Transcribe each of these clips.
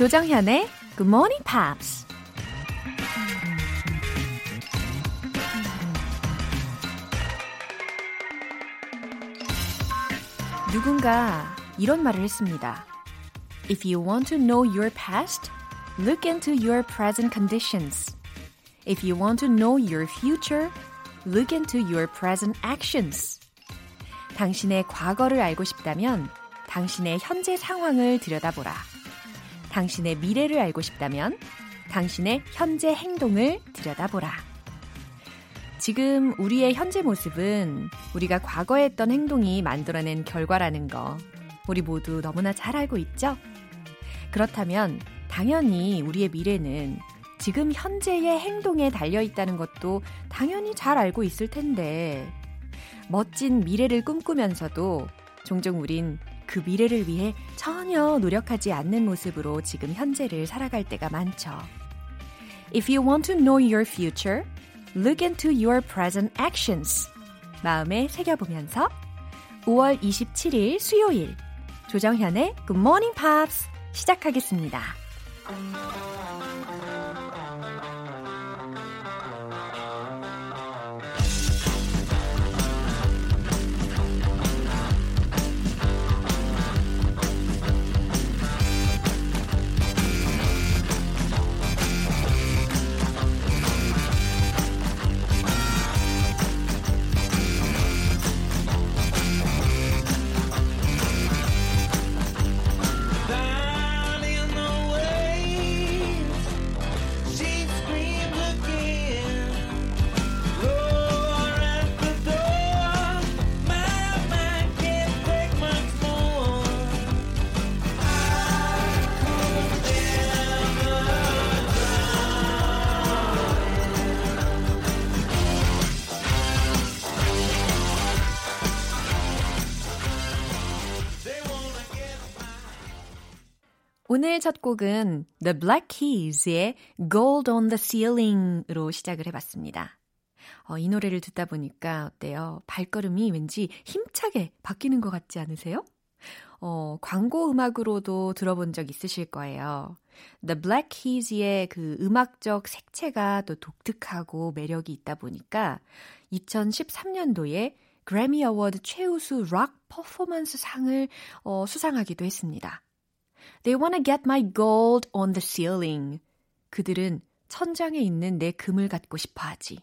조정현의 Good Morning Pops. 누군가 이런 말을 했습니다. If you want to know your past, look into your present conditions. If you want to know your future, look into your present actions. 당신의 과거를 알고 싶다면 당신의 현재 상황을 들여다보라. 당신의 미래를 알고 싶다면 당신의 현재 행동을 들여다보라. 지금 우리의 현재 모습은 우리가 과거에 했던 행동이 만들어낸 결과라는 거 우리 모두 너무나 잘 알고 있죠? 그렇다면 당연히 우리의 미래는 지금 현재의 행동에 달려 있다는 것도 당연히 잘 알고 있을 텐데 멋진 미래를 꿈꾸면서도 종종 우린 그 미래를 위해 전혀 노력하지 않는 모습으로 지금 현재를 살아갈 때가 많죠. If you want to know your future, look into your present actions. 마음에 새겨보면서 5월 27일 수요일 조정현의 Good Morning Pops 시작하겠습니다. 오늘 첫 곡은 The Black Keys의 Gold on the Ceiling으로 시작을 해봤습니다. 어, 이 노래를 듣다 보니까 어때요? 발걸음이 왠지 힘차게 바뀌는 것 같지 않으세요? 어, 광고 음악으로도 들어본 적 있으실 거예요. The Black Keys의 그 음악적 색채가 또 독특하고 매력이 있다 보니까 2013년도에 그래미 어워드 최우수 rock 퍼포먼스 상을 어, 수상하기도 했습니다. They wanna get my gold on the ceiling. 그들은 천장에 있는 내 금을 갖고 싶어 하지.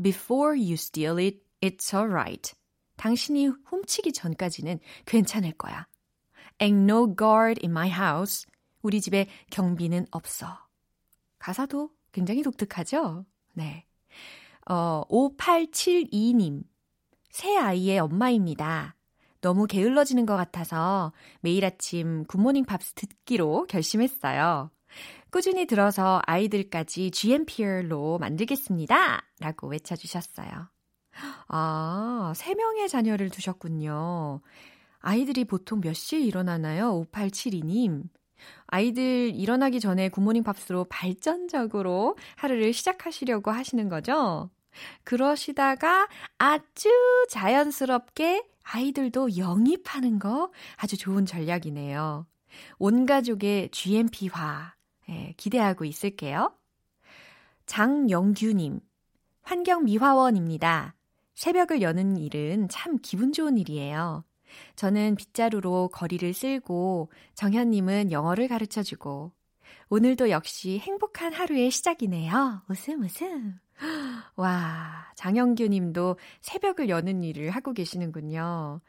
Before you steal it, it's alright. 당신이 훔치기 전까지는 괜찮을 거야. Ain't no guard in my house. 우리 집에 경비는 없어. 가사도 굉장히 독특하죠? 네. 어, 5872님. 세 아이의 엄마입니다. 너무 게을러지는 것 같아서 매일 아침 굿모닝 팝스 듣기로 결심했어요. 꾸준히 들어서 아이들까지 GMPer로 만들겠습니다. 라고 외쳐주셨어요. 아, 3명의 자녀를 두셨군요. 아이들이 보통 몇 시에 일어나나요? 5872님. 아이들 일어나기 전에 굿모닝 팝스로 발전적으로 하루를 시작하시려고 하시는 거죠? 그러시다가 아주 자연스럽게 아이들도 영입하는 거 아주 좋은 전략이네요. 온 가족의 GMP화 예, 기대하고 있을게요. 장영규님, 환경미화원입니다. 새벽을 여는 일은 참 기분 좋은 일이에요. 저는 빗자루로 거리를 쓸고 정현님은 영어를 가르쳐 주고 오늘도 역시 행복한 하루의 시작이네요. 웃음 웃음. 와, 장영규 님도 새벽을 여는 일을 하고 계시는군요.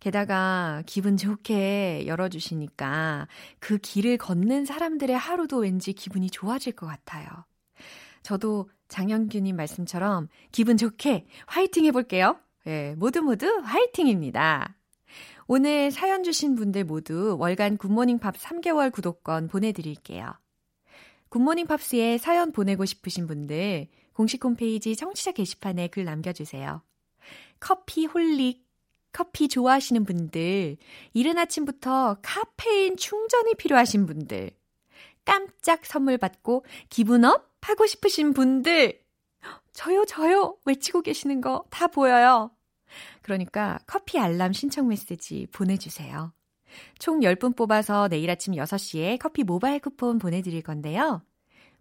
게다가 기분 좋게 열어주시니까 그 길을 걷는 사람들의 하루도 왠지 기분이 좋아질 것 같아요. 저도 장영규님 말씀처럼 기분 좋게 화이팅 해볼게요. 예, 모두 모두 화이팅입니다. 오늘 사연 주신 분들 모두 월간 굿모닝 팝 3개월 구독권 보내드릴게요. 굿모닝 팝스에 사연 보내고 싶으신 분들 공식 홈페이지 청취자 게시판에 글 남겨주세요. coffee holic, 커피 좋아하시는 분들, 이른 아침부터 카페인 충전이 필요하신 분들, 깜짝 선물 받고 기분 up 하고 싶으신 분들, 저요, 저요 외치고 계시는 거 다 보여요. 그러니까 커피 알람 신청 메시지 보내주세요. 총 10분 뽑아서 내일 아침 6시에 커피 모바일 쿠폰 보내드릴 건데요.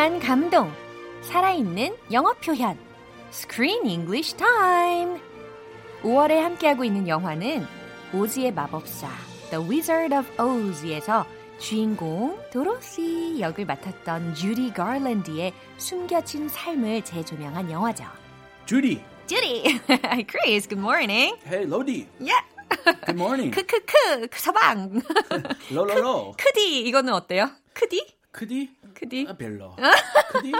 생생한 감동, 살아있는 영어 표현, Screen English Time. 5월에 함께하고 있는 영화는 오즈의 마법사, The Wizard of Oz에서 주인공 도로시 역을 맡았던 주디 가랜드의 숨겨진 삶을 재조명한 영화죠. Judy. 주디, Chris, good morning. Hey, Lodi. Yeah. Good morning. 크크크, 서방. 로로로. 크디, 이거는 어때요? 크디? 크디? 크디? 아, 별로. 크디?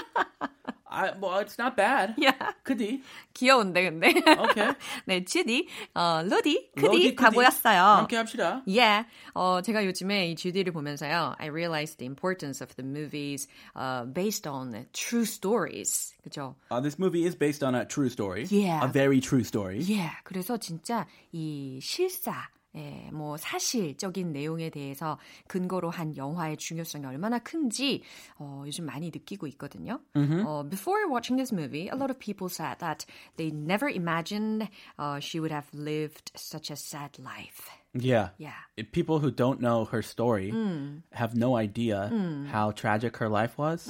I, well, it's not bad. 야, 크디? 귀여운데, 근데. Okay. 네, 주디, 어, 로디, 크디 로디, 다 크디. 모였어요. 함께 합시다. Yeah. 어, 제가 요즘에 이 주디를 보면서요. I realized the importance of the movies uh, based on true stories. 그죠? Uh, this movie is based on a true story. Yeah. A very true story. Yeah. 그래서 진짜 이 실사 예, 뭐 사실적인 내용에 대해서 근거로 한 영화의 중요성이 얼마나 큰지 어, 요즘 많이 느끼고 있거든요. 어, before watching this movie, a lot of people said that they never imagined uh, she would have lived such a sad life. Yeah. Yeah. If people who don't know her story Mm. have no idea how tragic her life was.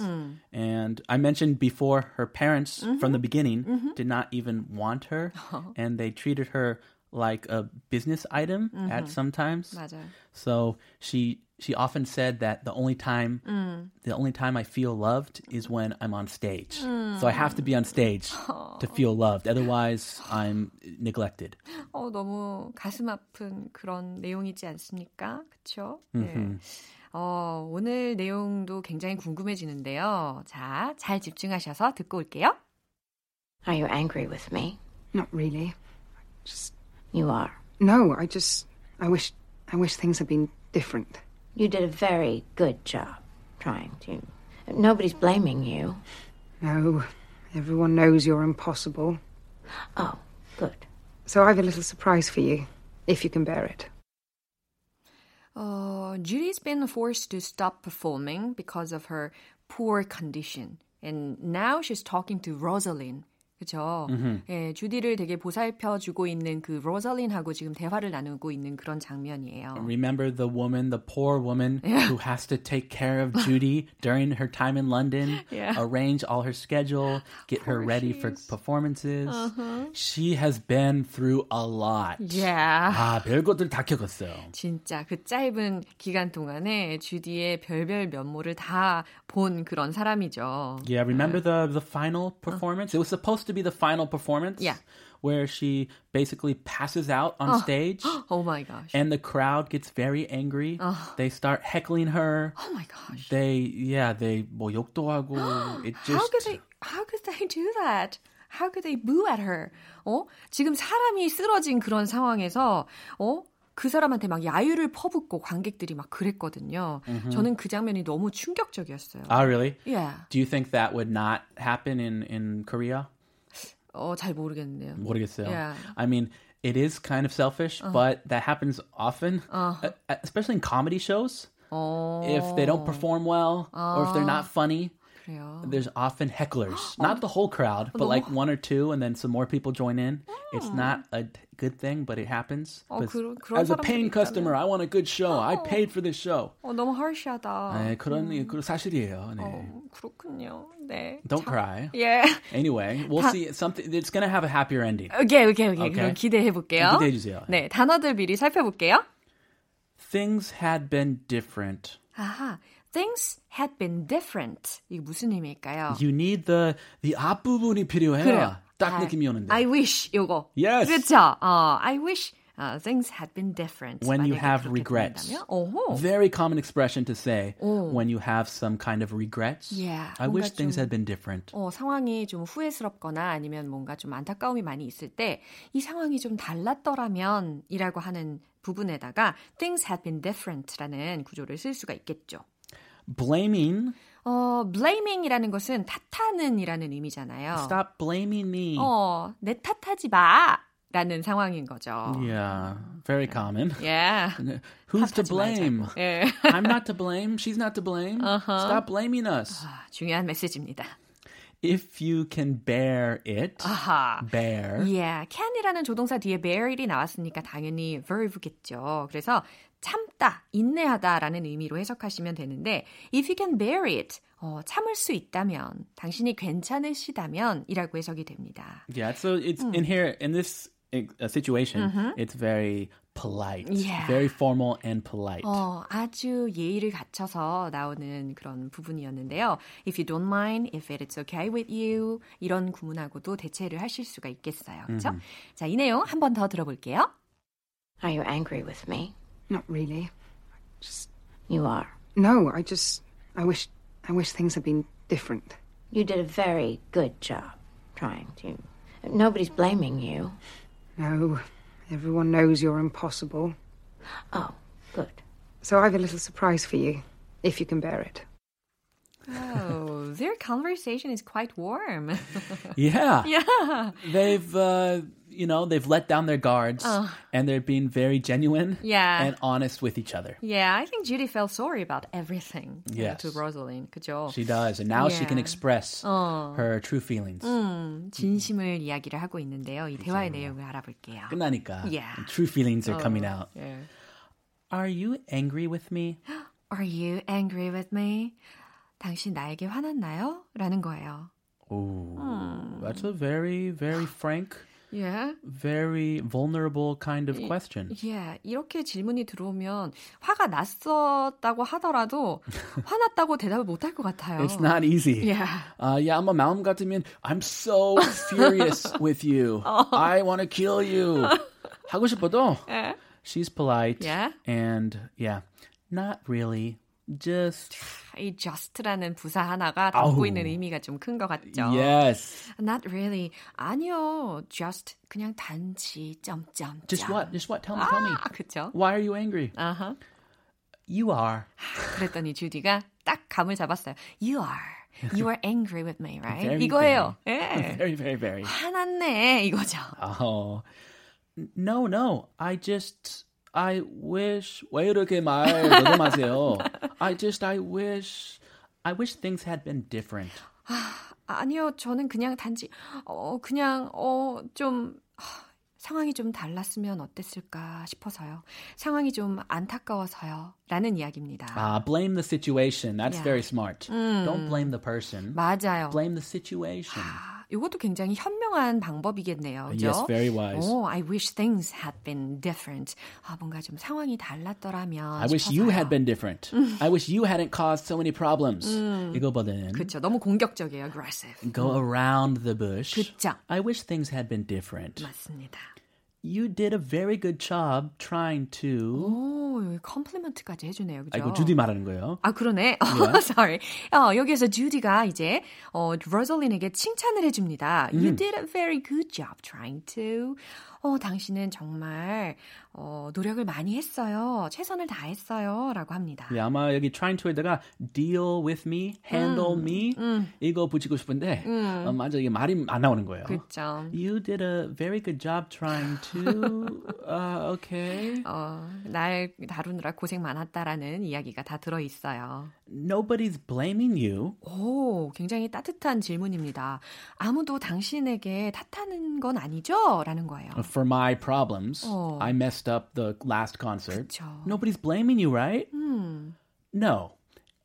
And I mentioned before her parents Mm-hmm. from the beginning did not even want her Oh. and they treated her like a business item Mm-hmm. at some times. 맞아요. So she she often said that the only time Mm. the only time I feel loved is when I'm on stage. Mm. So I have to be on stage to feel loved. Otherwise, I'm neglected. 어, 너무 가슴 아픈 그런 내용이지 않습니까? 그쵸? 네. 어, 오늘 내용도 굉장히 궁금해지는데요. 자, 잘 집중하셔서 듣고 올게요. Are you angry with me? Not really. Just you are. no. I just. I wish. I wish things had been different. You did a very good job trying to. Nobody's blaming you. No, everyone knows you're impossible. Oh, good. So I've a little surprise for you, if you can bear it. 어, Judy's been forced to stop performing because of her poor condition. And now she's talking to Rosalind. 그죠? 예, 주디를 되게 보살펴 주고 있는 그 로잘린하고 지금 대화를 나누고 있는 그런 장면이에요. Remember the woman, the poor woman who has to take care of Judy during her time in London, Yeah. arrange all her schedule, get her ready for performances. She has been through a lot. Yeah. 아, 별것들 다 겪었어요. 진짜 그 짧은 기간 동안에 주디의 별별 면모를 다 본 그런 사람이죠. Yeah, remember the the final performance? It was supposed to be the final performance. Yeah. Where she basically passes out on stage Oh my gosh. and the crowd gets very angry. They start heckling her. Oh my gosh. They yeah, they 뭐 욕도 하고 it just How could they how could they do that? How could they boo at her? 어? 지금 사람이 쓰러진 그런 상황에서 어? 그 사람한테 막 야유를 퍼붓고 관객들이 막 그랬거든요. 저는 그 장면이 너무 충격적이었어요. Ah, really? Yeah. Do you think that would not happen in in Korea? 어, 잘 모르겠는데요. 모르겠어요. Yeah. I mean, it is kind of selfish, but that happens often, uh, especially in comedy shows. 어. If they don't perform well or if they're not funny, 그래요. there's often hecklers. Not the whole crowd, but like one or two, and then some more people join in. It's not a t- good thing, but it happens. 어, 'Cause 그러- 그런 as a 사람들이 paying 있다면. customer, I want a good show. I paid for this show. 어, 너무 harsh하다. 네, 그런 그 사실이에요. 네. 어, 그렇군요. 네. Don't 참- cry. 예. Anyway, we'll see something. It's gonna have a happier ending. 오케이, 오케이, 오케이. 오케이. 그럼 기대해 볼게요. 기대해 주세요. 네, 단어들 미리 살펴볼게요. Things had been different. 아하, Things had been different. 이게 무슨 의미일까요? You need the the 앞부분이 필요해요. 그래요. 딱 I- 느낌이 오는데. I wish 요거. Yes. 그렇죠. 어, I wish uh, things had been different. when you have regrets. 오호. Very common expression to say when you have some kind of regrets. Yeah, I wish 뭔가 things 좀- had been different. 어, 상황이 좀 후회스럽거나 아니면 뭔가 좀 안타까움이 많이 있을 때 이 상황이 좀 달랐더라면 이라고 하는 부분에다가 things had been different라는 구조를 쓸 수가 있겠죠. Blaming. 어, blaming이라는 것은 탓하는이라는 의미잖아요. Stop blaming me. 어, 내 탓하지 마! 라는 상황인 거죠. Yeah, very common. Yeah. Who's to blame? 예. I'm not to blame. She's not to blame. Stop blaming us. 아, 중요한 메시지입니다. If you can bear it, 아하. bear. Yeah, can이라는 조동사 뒤에 bear it이 나왔으니까 당연히 verb겠죠. 그래서 참다, 인내하다라는 의미로 해석하시면 되는데 if you can bear it, 어, 참을 수 있다면, 당신이 괜찮으시다면 이라고 해석이 됩니다. Yeah, so it's in here in this uh, situation. It's very polite, Yeah. very formal and polite. 어, 아주 예의를 갖춰서 나오는 그런 부분이었는데요. If you don't mind, if it's okay with you 이런 구문하고도 대체를 하실 수가 있겠어요. 그렇죠? 자, 이 내용 한 번 더 들어볼게요. Are you angry with me? Not really. Just. You are. No, I just. I wish. I wish things had been different. You did a very good job trying to. Nobody's blaming you. No, everyone knows you're impossible. Oh, good. So I've a little surprise for you, if you can bear it. Oh, their conversation is quite warm. Yeah. yeah. They've, uh, you know, they've let down their guards and they're being very genuine Yeah. and honest with each other. Yeah, I think Judy felt sorry about everything uh, Yes. to Rosalind. 그죠? She does. And now she can Yeah. express her true feelings. 진심을 이야기를 하고 있는데요. 이 대화의 내용을 알아볼게요. 끝나니까. Yeah. True feelings are coming out. 예. Are you angry with me? Are you angry with me? 당신 나에게 화났나요? 라는 거예요. Ooh, that's a very, very frank, 예. very vulnerable kind of question. 예, 이렇게 질문이 들어오면 화가 났었다고 하더라도 화났다고 대답을 못 할 것 같아요. It's not easy. Yeah. Uh, yeah, 아마 마음 같으면 I'm so furious with you. I want to kill you. 하고 싶어도 예. she's polite Yeah. and yeah, not really. Just 이 just라는 부사 하나가 담고 아우. 있는 의미가 좀 큰 것 같죠. yes. Not really. 아니요. just 그냥 단지 점점. Just what? Just what? Tell me. Tell me. 아, 그쵸? Why are you angry? 아하. You are. 그랬더니 주디가 딱 감을 잡았어요. You are. You are angry with me, right? Very, 이거예요. 예. Very, very, very. 화났네. 이거죠. Oh, no, no. I just, I wish. 왜 이렇게 말 너무 I just, I wish, I wish things had been different. 아니요. 저는 그냥 단지 어 그냥 어좀 상황이 좀 달랐으면 어땠을까 싶어서요. 상황이 좀 안타까워서요. 라는 이야기입니다. Ah, blame the situation. That's Yeah. very smart. Don't blame the person. 맞아요. Blame the situation. 아, 이것도 굉장히 현명한 방법이겠네요. 그죠? Yes, very wise. 오, I wish things had been different. 아, 뭔가 좀 상황이 달랐더라면 I wish you 싶어서요. had been different. I wish you hadn't caused so many problems. 이거보다는 그렇죠. 너무 공격적이에요. aggressive. go around the bush. 그쵸. I wish things had been different. 맞습니다. You did a very good job trying to. 오, 여기 컴플리먼트까지 해주네요. 그죠? 아, 이거 주디 말하는 거예요. 아, 그러네. 어, sorry. 어, 여기에서 주디가 이제 어, 로즐린에게 칭찬을 해줍니다. You did a very good job trying to. 어, 당신은 정말 어, 노력을 많이 했어요. 최선을 다했어요. 라고 합니다. 예, 아마 여기 trying to에다가 deal with me, handle me 이거 붙이고 싶은데 어, 맞아 이게 말이 안 나오는 거예요. 그렇죠. You did a very good job trying to. uh, okay. 어, 날 다루느라 고생 많았다라는 이야기가 다 들어 있어요. Nobody's blaming you. 오, 굉장히 따뜻한 질문입니다. 아무도 당신에게 탓하는 건 아니죠? 라는 거예요. For my problems, 어. I messed up the last concert. 그쵸. Nobody's blaming you, right? 음. No.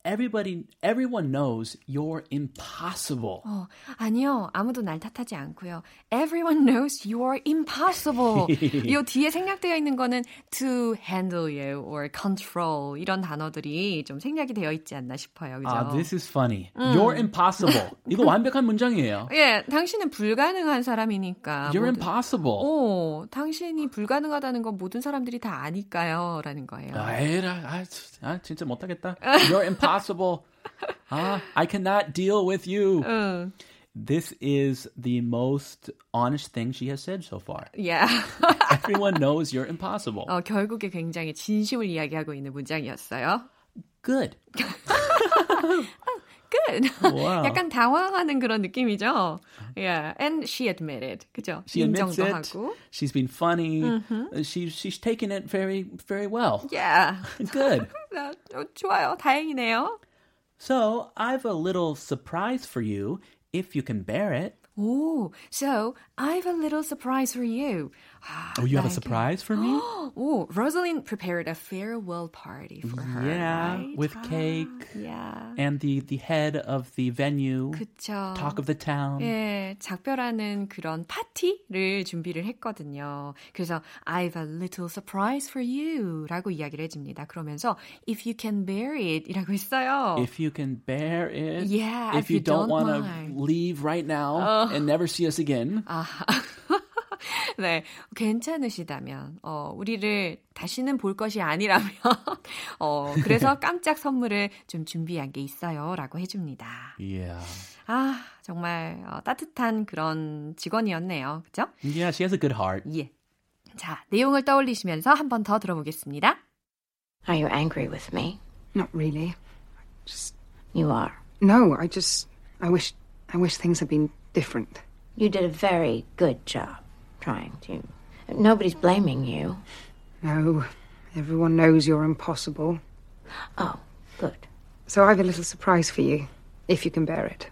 Everybody, everyone knows you're impossible. 어, 아니요. 아무도 날 탓하지 않고요. Everyone knows you're impossible. 이 뒤에 생략되어 있는 거는 to handle you or control 이런 단어들이 좀 생략이 되어 있지 않나 싶어요. 그죠? Ah, this is funny. You're impossible. 이거 완벽한 문장이에요. 예, 당신은 불가능한 사람이니까. You're 모든- impossible. 오, 당신이 불가능하다는 건 모든 사람들이 다 아니까요. 라는 거예요. 아, 에라, 아, 진- 아, 진짜 못하겠다. You're impossible. 아, I cannot deal with you. 응. This is the most honest thing she has said so far. Yeah. Everyone knows you're impossible. 어, 결국에 굉장히 진심을 이야기하고 있는 문장이었어요. Good. Good. Wow. 약간 당황하는 그런 느낌이죠. Yeah, and she admitted. 그죠? She admits 인정도 it. 하고. She's been funny. Uh, She, she's taken it very, very well. Yeah. Good. 아, 어, 좋아요. 다행이네요. So, I've a little surprise for you if you can bear it. 오, so I've a little surprise for you. 아, Oh, you have a 나에게- surprise for me? 오, Rosalind prepared a farewell party for her. Yeah, right? with 아, cake. Yeah. And the, the head of the venue, 그쵸. talk of the town. 예, 작별하는 그런 파티를 준비를 했거든요. 그래서 I've a little surprise for you 라고 이야기를 해줍니다. 그러면서 if you can bear it 이라고 했어요. If you can bear it, Yeah, if if you you don't don't want to mind. leave right now and never see us again, 네, 괜찮으시다면, 어, 우리를 다시는 볼 것이 아니라면, 어, 그래서 깜짝 선물을 좀 준비한 게 있어요. 라고 해줍니다. yeah. 아, 정말 어, 따뜻한 그런 직원이었네요. 그죠? Yeah, she has a good heart. 예. 자, 내용을 떠올리시면서 한 번 더 들어보겠습니다. Are you angry with me? Not really. Just You are. no. I just. I wish. I wish things had been different. You did a very good job trying to. Nobody's blaming you. No. Everyone knows you're impossible. Oh, good. So I've a little surprise for you, if you can bear it.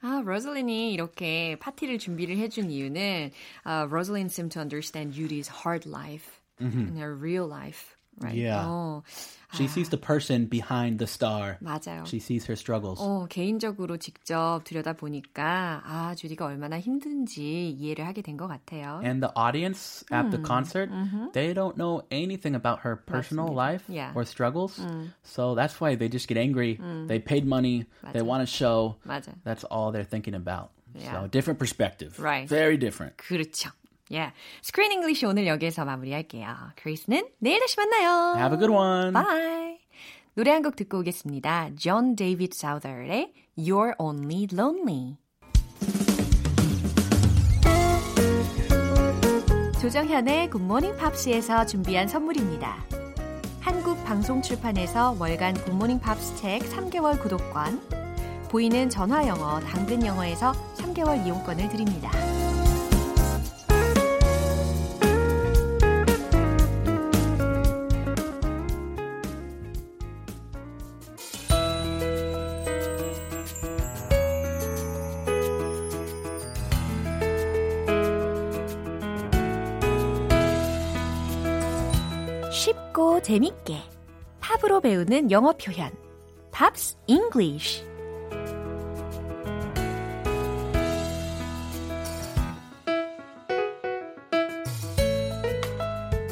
아, 로즐린이 이렇게 파티를 준비를 해준 이유는 uh, 로즐린 seemed to understand Yudi's hard life and her real life. Right? Yeah. 어, She sees the person behind the star. 맞아요. She sees her struggles. 어, 개인적으로 직접 들여다 보니까 아, 주디가 얼마나 힘든지 이해를 하게 된 것 같아요. And the audience at the concert, they don't know anything about her personal 맞습니다. life Yeah. or struggles. So that's why they just get angry. They paid money. They 맞아. want to show. 맞아. That's all they're thinking about. Yeah. So different perspective. Right. Very different. 그렇죠. 예. Screen English 오늘 여기에서 마무리할게요. 크리스는 내일 다시 만나요. Have a good one. Bye. 노래 한 곡 듣고 오겠습니다. 존 데이비드 사우더의 You're Only Lonely. 조정현의 굿모닝 팝스에서 준비한 선물입니다. 한국 방송 출판에서 월간 굿모닝 팝스 책 3개월 구독권, 보이는 전화 영어, 당근 영어에서 3개월 이용권을 드립니다. 재밌게 팝으로 배우는 영어 표현 Pops English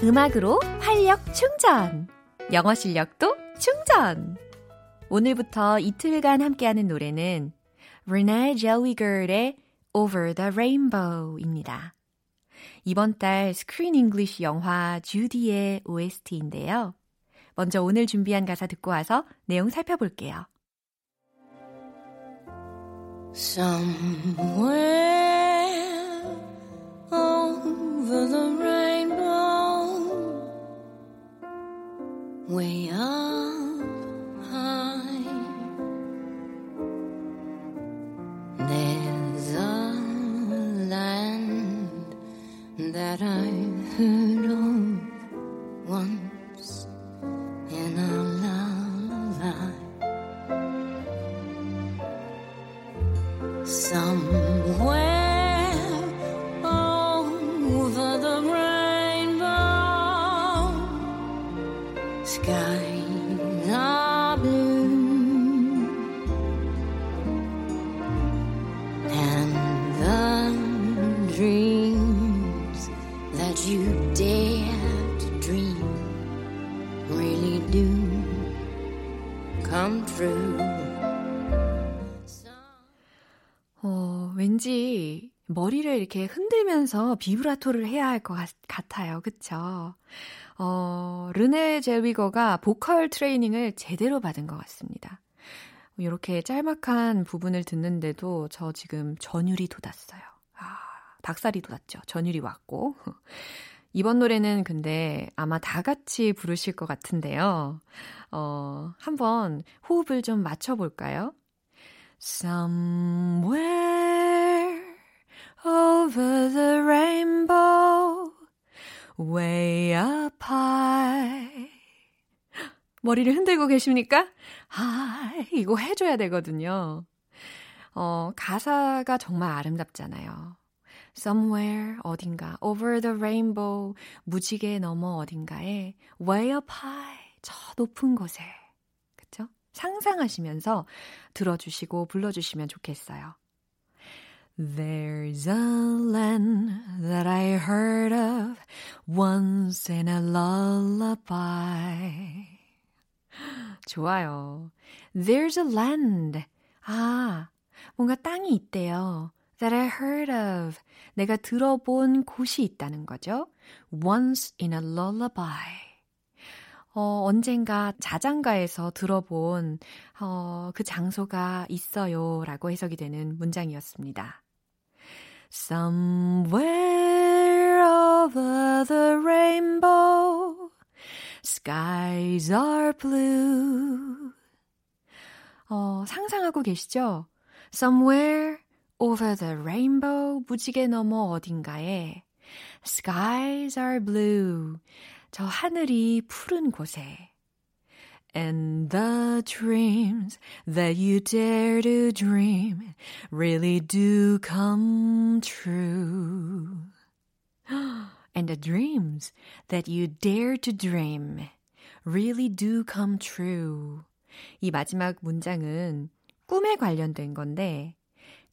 음악으로 활력 충전 영어 실력도 충전 오늘부터 이틀간 함께하는 노래는 Renee Zellweger의 Over the Rainbow입니다. 이번 달 스크린 잉글리쉬 영화 주디의 OST인데요. 먼저 오늘 준비한 가사 듣고 와서 내용 살펴볼게요. Somewhere over the rainbow way up 흔들면서 비브라토를 해야 할 것 같아요. 그쵸? 어, 르네 젤위거가 보컬 트레이닝을 제대로 받은 것 같습니다. 이렇게 짤막한 부분을 듣는데도 저 지금 전율이 돋았어요. 아, 닭살이 돋았죠. 전율이 왔고. 이번 노래는 근데 아마 다 같이 부르실 것 같은데요. 어, 한번 호흡을 좀 맞춰볼까요? Somewhere over the rainbow, way up high. 머리를 흔들고 계십니까? 아, 이거 해줘야 되거든요. 어, 가사가 정말 아름답잖아요. somewhere 어딘가 over the rainbow 무지개 넘어 어딘가에 way up high 저 높은 곳에 그쵸? 상상하시면서 들어주시고 불러주시면 좋겠어요. There's a land that I heard of once in a lullaby. 좋아요. There's a land. 아, 뭔가 땅이 있대요. That I heard of. 내가 들어본 곳이 있다는 거죠. Once in a lullaby. 어, 언젠가 자장가에서 들어본 어, 그 장소가 있어요 라고 해석이 되는 문장이었습니다. Somewhere over the rainbow skies are blue 어, 상상하고 계시죠? Somewhere over the rainbow 무지개 넘어 어딘가에 skies are blue 저 하늘이 푸른 곳에 And the dreams that you dare to dream really do come true. And the dreams that you dare to dream really do come true. 이 마지막 문장은 꿈에 관련된 건데,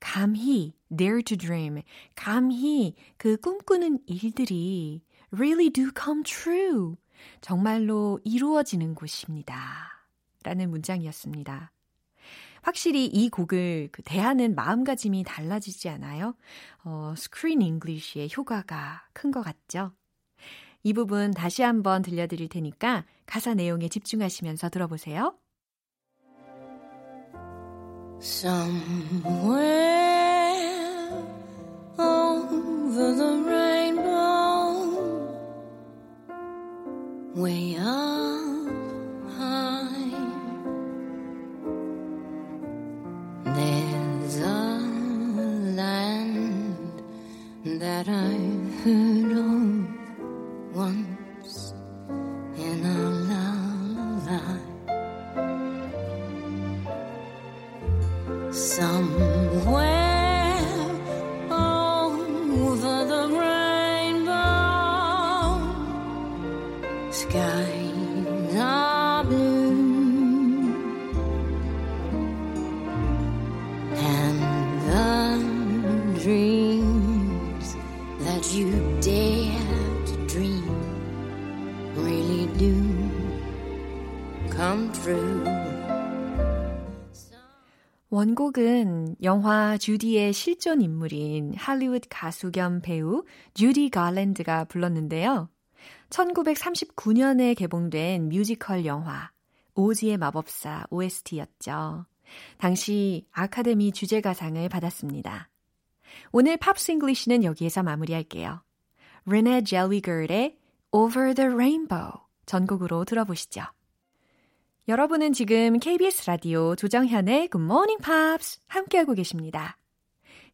감히, dare to dream, 감히 그 꿈꾸는 일들이 really do come true. 정말로 이루어지는 곳입니다. 라는 문장이었습니다. 확실히 이 곡을 그 대하는 마음가짐이 달라지지 않아요? 어, Screen English의 효과가 큰 것 같죠? 이 부분 다시 한번 들려드릴 테니까 가사 내용에 집중하시면서 들어보세요. Somewhere over the rainbow, way up high, there's a land that I've heard 원곡은 영화 주디의 실존 인물인 할리우드 가수 겸 배우 주디 가랜드가 불렀는데요. 1939년에 개봉된 뮤지컬 영화 오즈의 마법사 OST였죠. 당시 아카데미 주제가상을 받았습니다. 오늘 Pops English는 여기에서 마무리할게요. Renee Zellweger의 Over the Rainbow 전곡으로 들어보시죠. 여러분은 지금 KBS 라디오 조정현의 Good Morning Pops 함께하고 계십니다.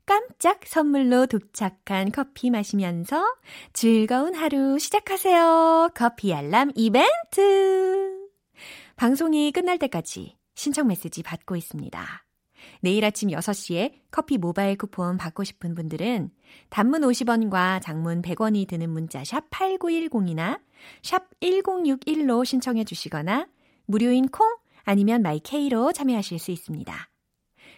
깜짝 선물로 도착한 커피 마시면서 즐거운 하루 시작하세요. 커피 알람 이벤트! 방송이 끝날 때까지 신청 메시지 받고 있습니다. 내일 아침 6시에 커피 모바일 쿠폰 받고 싶은 분들은 단문 50원과 장문 100원이 드는 문자 샵 8910이나 샵 1061로 신청해 주시거나 무료인 콩 아니면 마이케이로 참여하실 수 있습니다.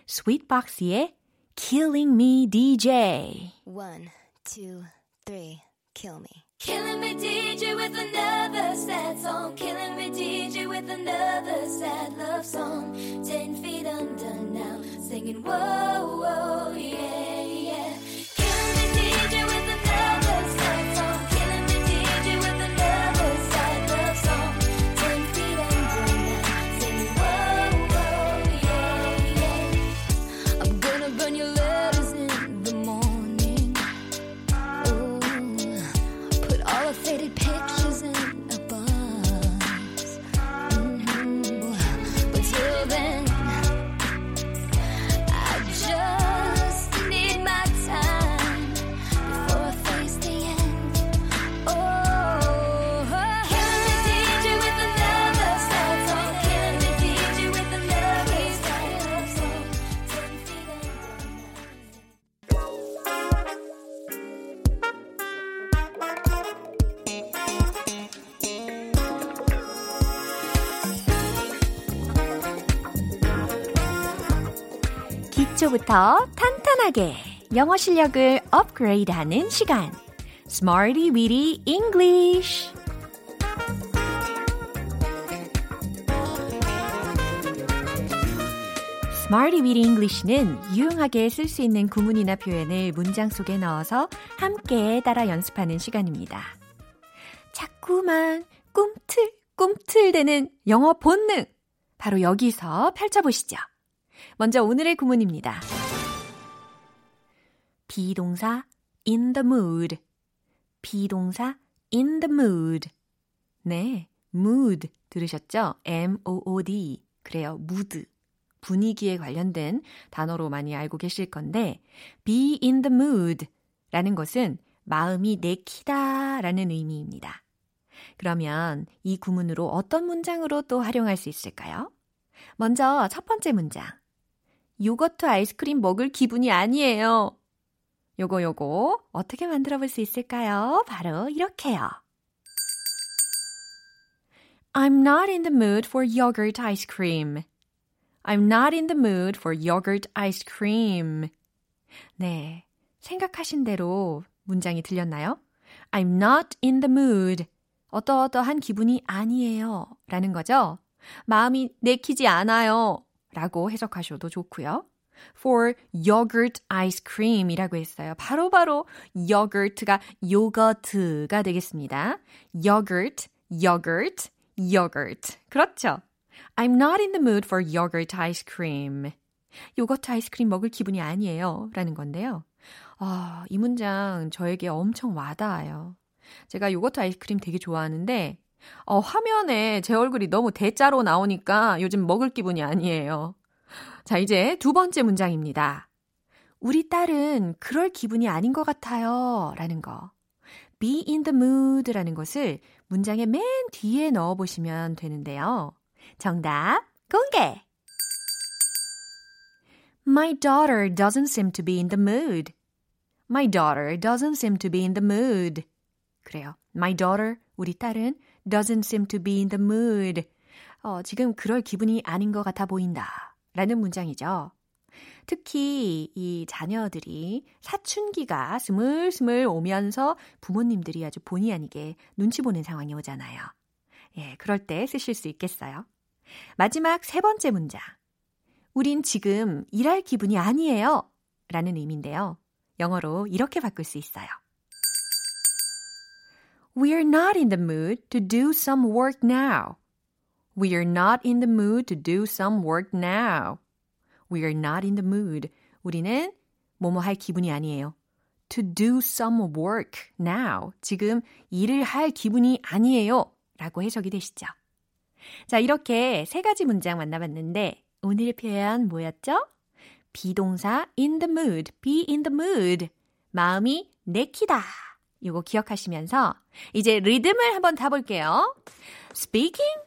스윗박스의 Killing Me DJ One, two, three. Kill me. Killing me, DJ, with another sad song. Killing me, DJ, with another sad love song. Ten feet under now, singing whoa, whoa, yeah, yeah. Killing me, DJ, with another sad song. 기초부터 탄탄하게 영어 실력을 업그레이드하는 시간. Smarty Weedy English. Smarty Weedy English는 유용하게 쓸 수 있는 구문이나 표현을 문장 속에 넣어서 함께 따라 연습하는 시간입니다. 자꾸만 꿈틀꿈틀대는 영어 본능. 바로 여기서 펼쳐보시죠. 먼저 오늘의 구문입니다. 비동사 in the mood. 비동사 in the mood. 네, mood 들으셨죠? M-O-O-D. 그래요, mood. 분위기에 관련된 단어로 많이 알고 계실 건데 be in the mood 라는 것은 마음이 내키다 라는 의미입니다. 그러면 이 구문으로 어떤 문장으로 또 활용할 수 있을까요? 먼저 첫 번째 문장. 요거트 아이스크림 먹을 기분이 아니에요. 요거 요거 어떻게 만들어 볼 수 있을까요? 바로 이렇게요. I'm not in the mood for yogurt ice cream. I'm not in the mood for yogurt ice cream. 네. 생각하신 대로 문장이 들렸나요? I'm not in the mood. 어떠어떠한 기분이 아니에요. 라는 거죠. 마음이 내키지 않아요. 라고 해석하셔도 좋고요. for yogurt ice cream 이라고 했어요. 바로 바로 yogurt가 요거트가 되겠습니다. yogurt, yogurt, yogurt. 그렇죠. I'm not in the mood for yogurt ice cream. 요거트 아이스크림 먹을 기분이 아니에요. 라는 건데요. 아, 이 문장 저에게 엄청 와닿아요. 제가 요거트 아이스크림 되게 좋아하는데, 어, 화면에 제 얼굴이 너무 대자로 나오니까 요즘 먹을 기분이 아니에요. 자, 이제 두 번째 문장입니다. 우리 딸은 그럴 기분이 아닌 것 같아요. 라는 거. be in the mood 라는 것을 문장의 맨 뒤에 넣어 보시면 되는데요. 정답 공개! My daughter doesn't seem to be in the mood. My daughter doesn't seem to be in the mood. 그래요. My daughter, 우리 딸은 doesn't seem to be in the mood. 어, 지금 그럴 기분이 아닌 것 같아 보인다. 라는 문장이죠. 특히 이 자녀들이 사춘기가 스물스물 오면서 부모님들이 아주 본의 아니게 눈치 보는 상황이 오잖아요. 예, 그럴 때 쓰실 수 있겠어요. 마지막 세 번째 문장. 우린 지금 일할 기분이 아니에요. 라는 의미인데요. 영어로 이렇게 바꿀 수 있어요. We're not in the mood to do some work now. We're not in the mood to do some work now. We're not in the mood. 우리는 뭐뭐 할 기분이 아니에요. To do some work now. 지금 일을 할 기분이 아니에요. 라고 해석이 되시죠. 자, 이렇게 세 가지 문장 만나봤는데 오늘의 표현 뭐였죠? 비동사 in the mood, be in the mood. 마음이 내키다. 이거 기억하시면서 이제 리듬을 한번 타볼게요. Speaking?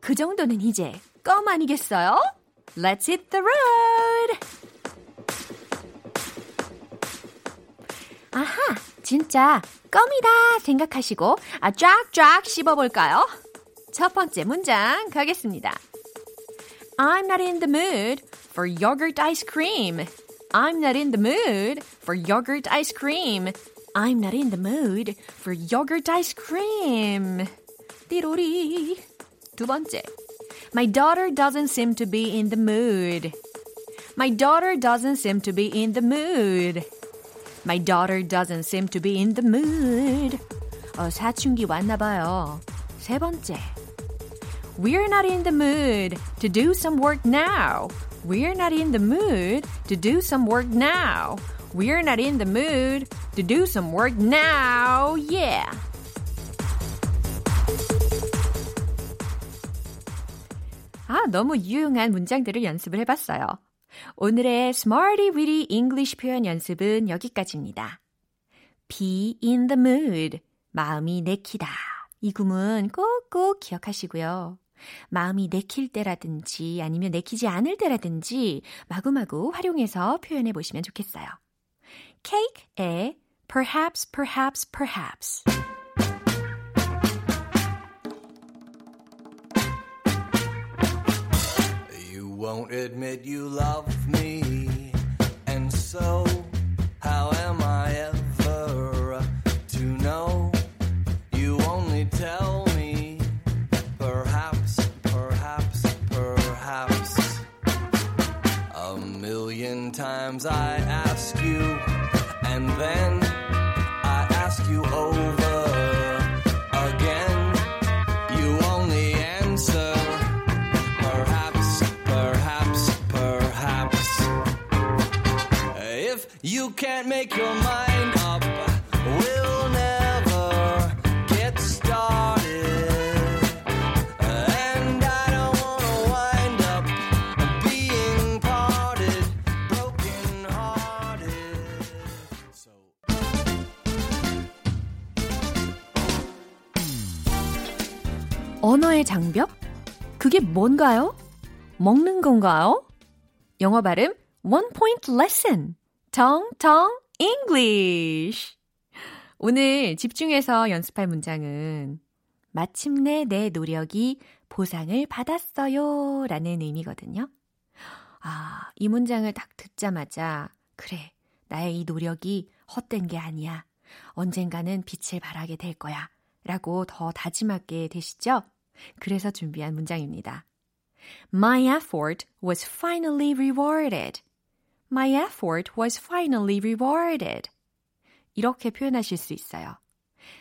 그 정도는 이제 껌 아니겠어요? Let's hit the road! 아하, 진짜 껌이다 생각하시고 아, 쫙쫙 씹어볼까요? 첫 번째 문장 가겠습니다. I'm not in the mood for yogurt ice cream. I'm not in the mood for yogurt ice cream. I'm not in the mood for yogurt ice cream. 띠로리. 두 번째. My daughter doesn't seem to be in the mood. My daughter doesn't seem to be in the mood. My daughter doesn't seem to be in the mood. 어, 사춘기 왔나 봐요. 세 번째. We're not in the mood to do some work now. We're not in the mood to do some work now. We're not in the mood to do some work now. Yeah. 아, 너무 유용한 문장들을 연습을 해봤어요. 오늘의 Smarty Weedy English 표현 연습은 여기까지입니다. Be in the mood. 마음이 내키다. 이 구문 꼭꼭 기억하시고요. 마음이 내킬 때라든지 아니면 내키지 않을 때라든지 마구마구 활용해서 표현해 보시면 좋겠어요. Cake의 eh? Perhaps, Perhaps, Perhaps. You won't admit you love me, and so how am I ever to know? You only tell me, perhaps, perhaps, perhaps. A million times I 뭔가요? 먹는 건가요? 영어 발음 One Point Lesson. 텅텅 English. 오늘 집중해서 연습할 문장은 마침내 내 노력이 보상을 받았어요 라는 의미거든요. 아, 이 문장을 딱 듣자마자 그래, 나의 이 노력이 헛된 게 아니야. 언젠가는 빛을 발하게 될 거야. 라고 더 다짐하게 되시죠? 그래서 준비한 문장입니다. My effort was finally rewarded. My effort was finally rewarded. 이렇게 표현하실 수 있어요.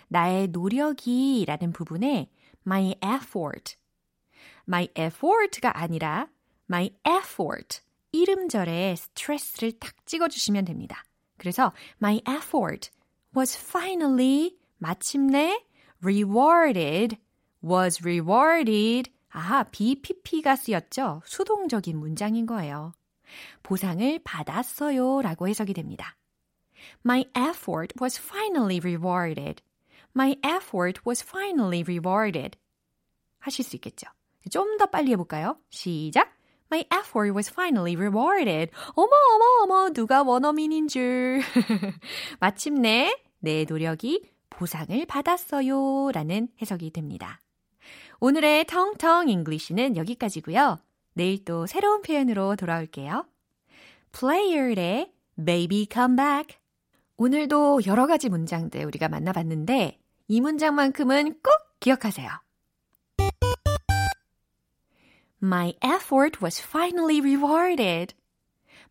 나의 노력이 라는 부분에 my effort. my effort가 아니라 my effort. 이름절에 스트레스를 탁 찍어주시면 됩니다. 그래서 my effort was finally 마침내 rewarded was rewarded 아하 BPP가 쓰였죠. 수동적인 문장인 거예요. 보상을 받았어요 라고 해석이 됩니다. My effort was finally rewarded. My effort was finally rewarded. 하실 수 있겠죠. 좀 더 빨리 해볼까요? 시작! My effort was finally rewarded. 어머, 어머, 어머, 누가 원어민인 줄. 마침내 내 노력이 보상을 받았어요. 라는 해석이 됩니다. 오늘의 텅텅 English는 여기까지고요. 내일 또 새로운 표현으로 돌아올게요. Player의 Baby Come Back. 오늘도 여러 가지 문장들 우리가 만나봤는데 이 문장만큼은 꼭 기억하세요. My effort was finally rewarded.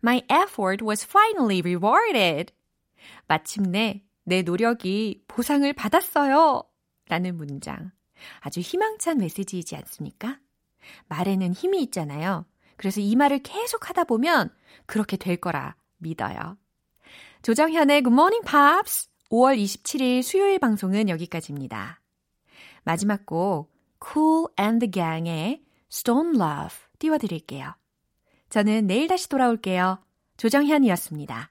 My effort was finally rewarded. 마침내 내 노력이 보상을 받았어요. 라는 문장. 아주 희망찬 메시지이지 않습니까? 말에는 힘이 있잖아요. 그래서 이 말을 계속 하다 보면 그렇게 될 거라 믿어요. 조정현의 Good Morning Pops 5월 27일 수요일 방송은 여기까지입니다. 마지막 곡 Cool and the Gang의 Stone Love 띄워드릴게요. 저는 내일 다시 돌아올게요. 조정현이었습니다.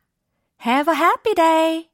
Have a happy day!